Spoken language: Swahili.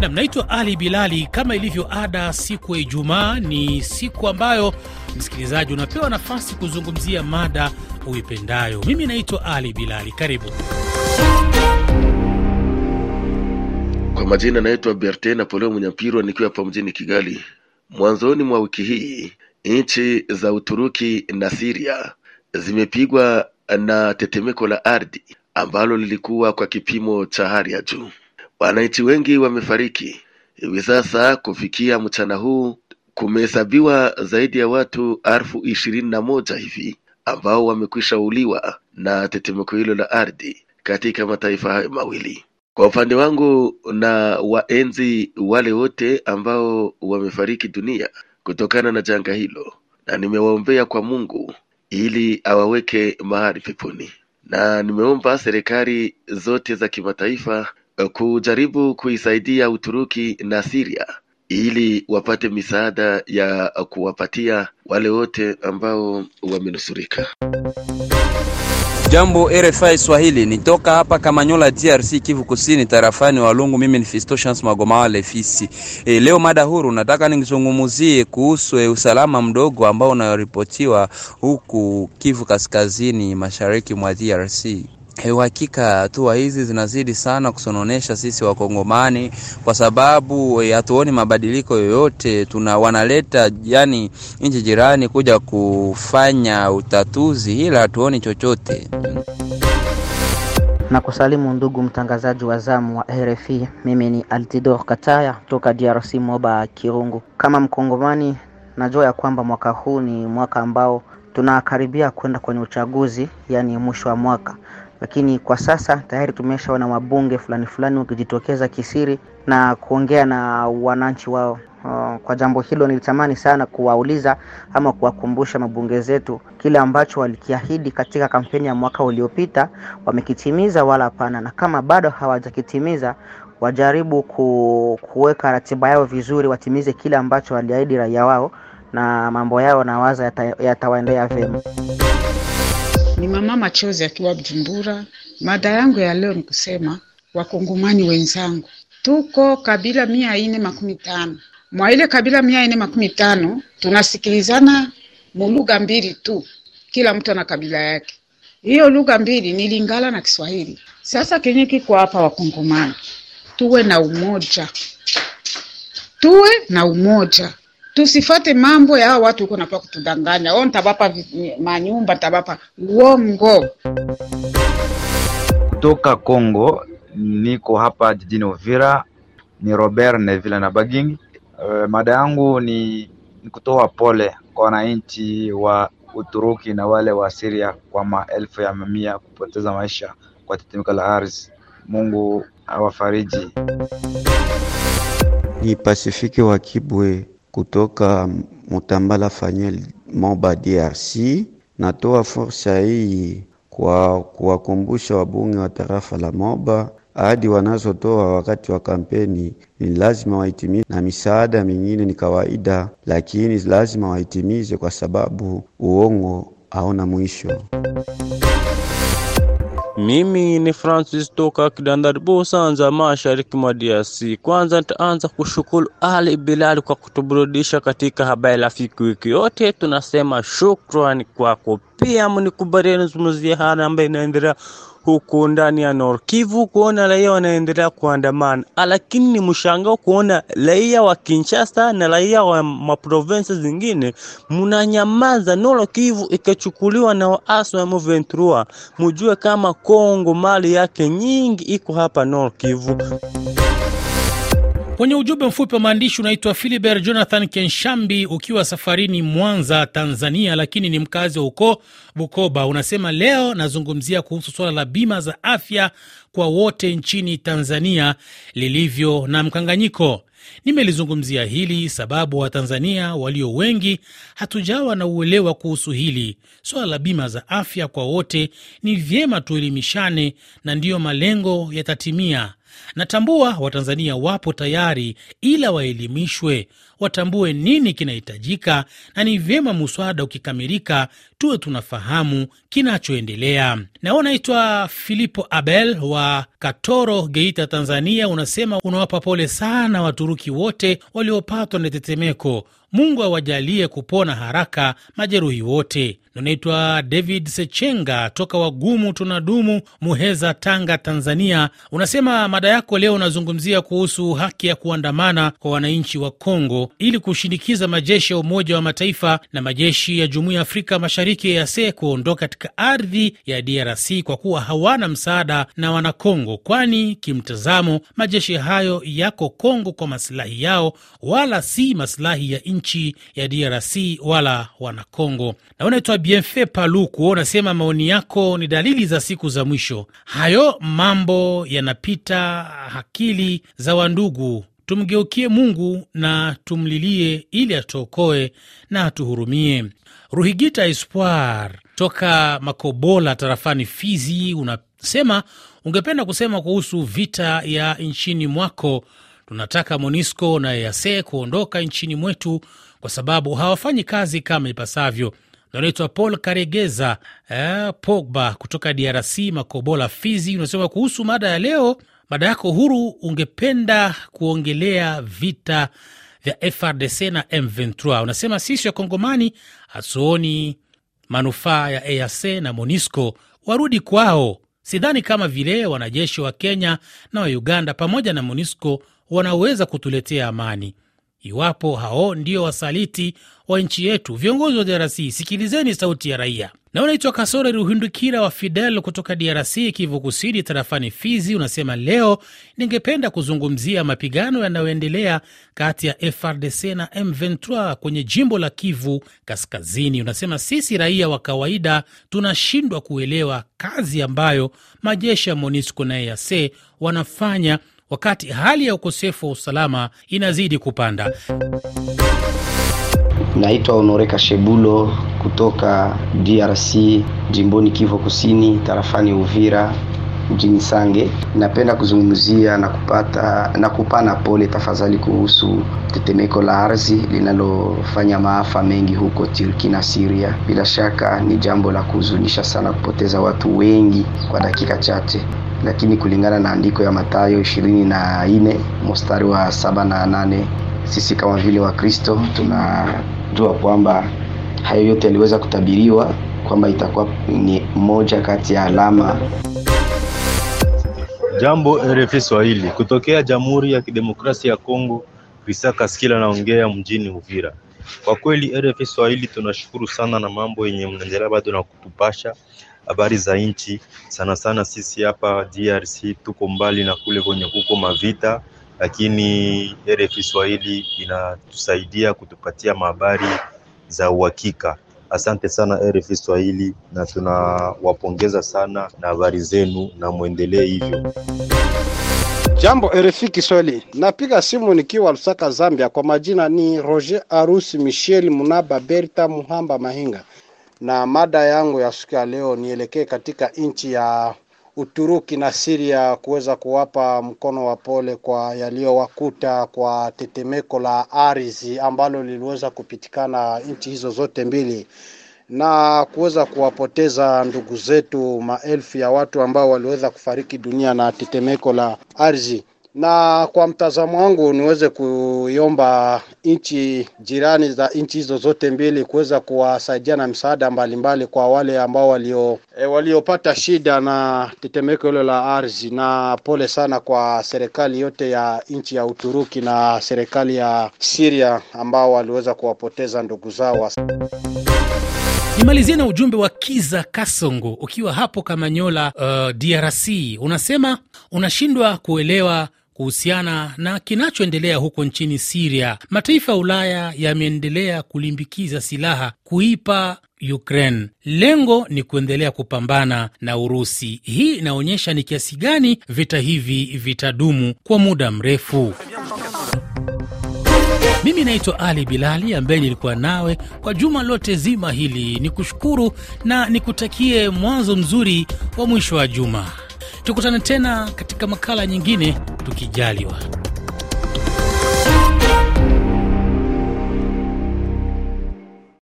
Nam, naitwa Ali Bilali. Kama ilivyo ada, siku ya Ijumaa ni siku ambayo msikilizaji unapewa nafasi kuzungumzia mada uipendayo. Mimi naitwa Ali Bilali, karibu. Kwa majina naitwa Berte Napoleo Munyampirwa, nikiwa hapa mjini Kigali. Mwanzoni mwa wiki hii nchi za Uturuki na Siria zimepigwa na tetemeko la ardhi ambalo lilikuwa kwa kipimo cha hali ya juu. Wananchi wengi wamefariki. Hivi sasa kufikia mchana huu kumehesabiwa zaidi ya watu elfu ishirini na moja hivi ambao wamekwisha uliwa na tetemeko hilo la ardhi katika mataifa hayo mawili. Kwa upande wangu na waenzi wale wote ambao wamefariki dunia kutokana na janga hilo, na nimewaombea kwa Mungu ili awaweke mahali peponi, na nimeomba serikali zote za kimataifa kujaribu kuisaidia Uturuki na Syria ili wapate misaada ya kuwapatia wale wote ambao wamenusurika. Jambo RFI Swahili, nitoka hapa Kamanyola, DRC, Kivu Kusini, tarafani Walungu. Mimi ni Fisto Chance Magomawale Fisi. E, leo mada huru nataka nizungumuzie kuhusu e, usalama mdogo ambao unaripotiwa huku Kivu Kaskazini, mashariki mwa DRC. Uhakika hatua hizi zinazidi sana kusononesha sisi Wakongomani kwa sababu hatuoni e, mabadiliko yoyote. Tuna wanaleta yani nchi jirani kuja kufanya utatuzi, ila hatuoni chochote. Na kusalimu ndugu mtangazaji wa zamu wa RFI, mimi ni Altidor Kataya toka DRC, Moba Kirungu. Kama Mkongomani, najua ya kwamba mwaka huu ni mwaka ambao tunakaribia kwenda kwenye uchaguzi, yani mwisho wa mwaka lakini kwa sasa tayari tumeshaona wabunge fulani fulani wakijitokeza kisiri na kuongea na wananchi wao. Uh, kwa jambo hilo nilitamani sana kuwauliza ama kuwakumbusha mabunge zetu kile ambacho walikiahidi katika kampeni ya mwaka uliopita, wamekitimiza wala hapana, na kama bado hawajakitimiza wajaribu ku, kuweka ratiba yao vizuri, watimize kile ambacho waliahidi raia wao, na mambo yao nawaza yatawaendea yata vyema. Ni mama Machozi akiwa Bujumbura. Mada yangu ya leo ni kusema wakongomani wenzangu, tuko kabila mia ine makumi tano mwa ile kabila mia ine makumi tano tunasikilizana mulugha mbili tu, kila mtu ana kabila yake. Hiyo lugha mbili ni Lingala na Kiswahili. Sasa kenye kiko hapa, wakongomani tuwe na umoja, tuwe na umoja tusifate mambo ya hao watu uko napa kutudanganya. O, ntabapa manyumba, ntabapa uongo. Kutoka Kongo, niko hapa jijini Uvira, ni Robert Neville na Bagingi. Uh, mada yangu ni, ni kutoa pole kwa wananchi wa Uturuki na wale wa Syria kwa maelfu ya mamia kupoteza maisha kwa tetemeko la ardhi. Mungu awafariji. Ni Pasifiki wa Kibwe kutoka Mutambala Fanyel Moba DRC. Natoa fursa hii kwa kuwakumbusha wabunge wa tarafa la Moba ahadi wanazotoa wakati wa kampeni ni lazima waitimize, na misaada mingine ni kawaida, lakini lazima waitimize kwa sababu uongo haona mwisho. Mimi ni Francis toka Kidandari Busanza, mashariki mwa DRC. Kwanza nitaanza kushukuru Ali Bilali kwa kutuburudisha katika habari rafiki wiki yote. Tunasema shukrani kwako. Pia mnikubalie nizungumzie hali ambayo inaendelea huku ndani ya Nord Kivu, kuona raia wanaendelea kuandamana, lakini ni mshangao kuona raia wa Kinshasa na raia wa maprovensi zingine mnanyamaza. Nord Kivu ikachukuliwa na waasi wa M23. Mujue kama Kongo mali yake nyingi iko hapa Nord Kivu. Kwenye ujumbe mfupi wa maandishi unaitwa Philibert Jonathan Kenshambi, ukiwa safarini Mwanza, Tanzania, lakini ni mkazi wa huko Bukoba. Unasema leo nazungumzia kuhusu suala la bima za afya kwa wote nchini Tanzania lilivyo na mkanganyiko. Nimelizungumzia hili sababu Watanzania walio wengi hatujawa na uelewa kuhusu hili suala la bima za afya kwa wote. Ni vyema tuelimishane, na ndiyo malengo yatatimia. Natambua Watanzania wapo tayari, ila waelimishwe, watambue nini kinahitajika, na ni vyema muswada ukikamilika tuwe tunafahamu kinachoendelea. Nao unaitwa Filipo Abel wa Katoro, Geita, Tanzania. Unasema unawapa pole sana Waturuki wote waliopatwa na tetemeko. Mungu awajalie kupona haraka majeruhi wote. Unaitwa David Sechenga toka Wagumu Tunadumu, Muheza, Tanga, Tanzania. Unasema mada yako leo unazungumzia kuhusu haki ya kuandamana kwa wananchi wa Kongo ili kushinikiza majeshi ya Umoja wa Mataifa na majeshi ya Jumuiya ya Afrika Mashariki EAC kuondoka katika ardhi ya DRC kwa kuwa hawana msaada na Wanakongo, kwani kimtazamo majeshi hayo yako Kongo kwa masilahi yao, wala si masilahi ya nchi ya DRC wala Wanakongo. Na unaitwa Bienfait Paluku, unasema maoni yako ni dalili za siku za mwisho. Hayo mambo yanapita akili za wandugu. Tumgeukie Mungu na tumlilie ili atuokoe na atuhurumie. Ruhigita Espoir toka Makobola tarafani Fizi unasema ungependa kusema kuhusu vita ya nchini mwako. Tunataka MONUSCO na EAC kuondoka nchini mwetu kwa sababu hawafanyi kazi kama ipasavyo. Naitwa Paul Karegeza eh, Pogba kutoka DRC Makobola Fizi, unasema kuhusu mada ya leo. Mada yako huru, ungependa kuongelea vita vya FRDC na M23. Unasema sisi wakongomani hatuoni manufaa ya EAC na MONUSCO warudi kwao. Sidhani kama vile wanajeshi wa Kenya na wa Uganda pamoja na MONUSCO wanaweza kutuletea amani iwapo hao ndio wasaliti wa nchi yetu. Viongozi wa DRC, sikilizeni sauti ya raia. Na unaitwa Kasore Ruhindukira wa Fidel kutoka DRC, Kivu Kusini, tarafani Fizi, unasema leo ningependa kuzungumzia mapigano yanayoendelea kati ya FRDC na M23 kwenye jimbo la Kivu Kaskazini. Unasema sisi raia wa kawaida tunashindwa kuelewa kazi ambayo majeshi ya MONUSCO na EAC wanafanya wakati hali ya ukosefu wa usalama inazidi kupanda. Naitwa Honoreka Kashebulo kutoka DRC jimboni Kivu Kusini tarafani Uvira mjini Sange. Napenda kuzungumzia na kupata na kupana pole tafadhali kuhusu tetemeko la ardhi linalofanya maafa mengi huko Turki na Syria. Bila shaka ni jambo la kuhuzunisha sana kupoteza watu wengi kwa dakika chache lakini kulingana na andiko ya Mathayo ishirini na nne mstari wa saba na nane sisi kama vile Wakristo tunajua kwamba hayo yote yaliweza kutabiriwa kwamba itakuwa ni moja kati ya alama. Jambo RFI Swahili kutokea Jamhuri ya Kidemokrasia ya Kongo, Krista Kaskila naongea mjini Uvira. Kwa kweli RFI Swahili tunashukuru sana na mambo yenye mnaendelea bado na kutupasha habari za nchi. Sana sana sisi hapa DRC tuko mbali na kule kwenye kuko mavita, lakini RFI Swahili inatusaidia kutupatia mahabari za uhakika. Asante sana RFI Swahili, na tunawapongeza sana na habari zenu, na mwendelee hivyo. Jambo RFI Kiswahili, napiga simu nikiwa Lusaka, Zambia. Kwa majina ni Roger Arusi Michel Munaba Berta Muhamba Mahinga na mada yangu ya siku ya leo nielekee katika nchi ya Uturuki na Siria kuweza kuwapa mkono wa pole kwa yaliyowakuta kwa tetemeko la ardhi ambalo liliweza kupitikana nchi hizo zote mbili. Na kuweza kuwapoteza ndugu zetu, maelfu ya watu ambao waliweza kufariki dunia na tetemeko la ardhi na kwa mtazamo wangu niweze kuiomba nchi jirani za nchi hizo zote mbili kuweza kuwasaidia na msaada mbalimbali kwa wale ambao walio e, waliopata shida na tetemeko hilo la ardhi, na pole sana kwa serikali yote ya nchi ya Uturuki na serikali ya Syria ambao waliweza kuwapoteza ndugu zao. Nimalizie na ujumbe wa Kiza Kasongo ukiwa hapo Kamanyola, uh, DRC. Unasema unashindwa kuelewa kuhusiana na kinachoendelea huko nchini Siria. Mataifa ya Ulaya yameendelea kulimbikiza silaha kuipa Ukraine. Lengo ni kuendelea kupambana na Urusi. Hii inaonyesha ni kiasi gani vita hivi vitadumu kwa muda mrefu. Mimi naitwa Ali Bilali ambaye nilikuwa nawe kwa juma lote zima hili. Ni kushukuru na nikutakie mwanzo mzuri wa mwisho wa juma. Tukutane tena katika makala nyingine tukijaliwa.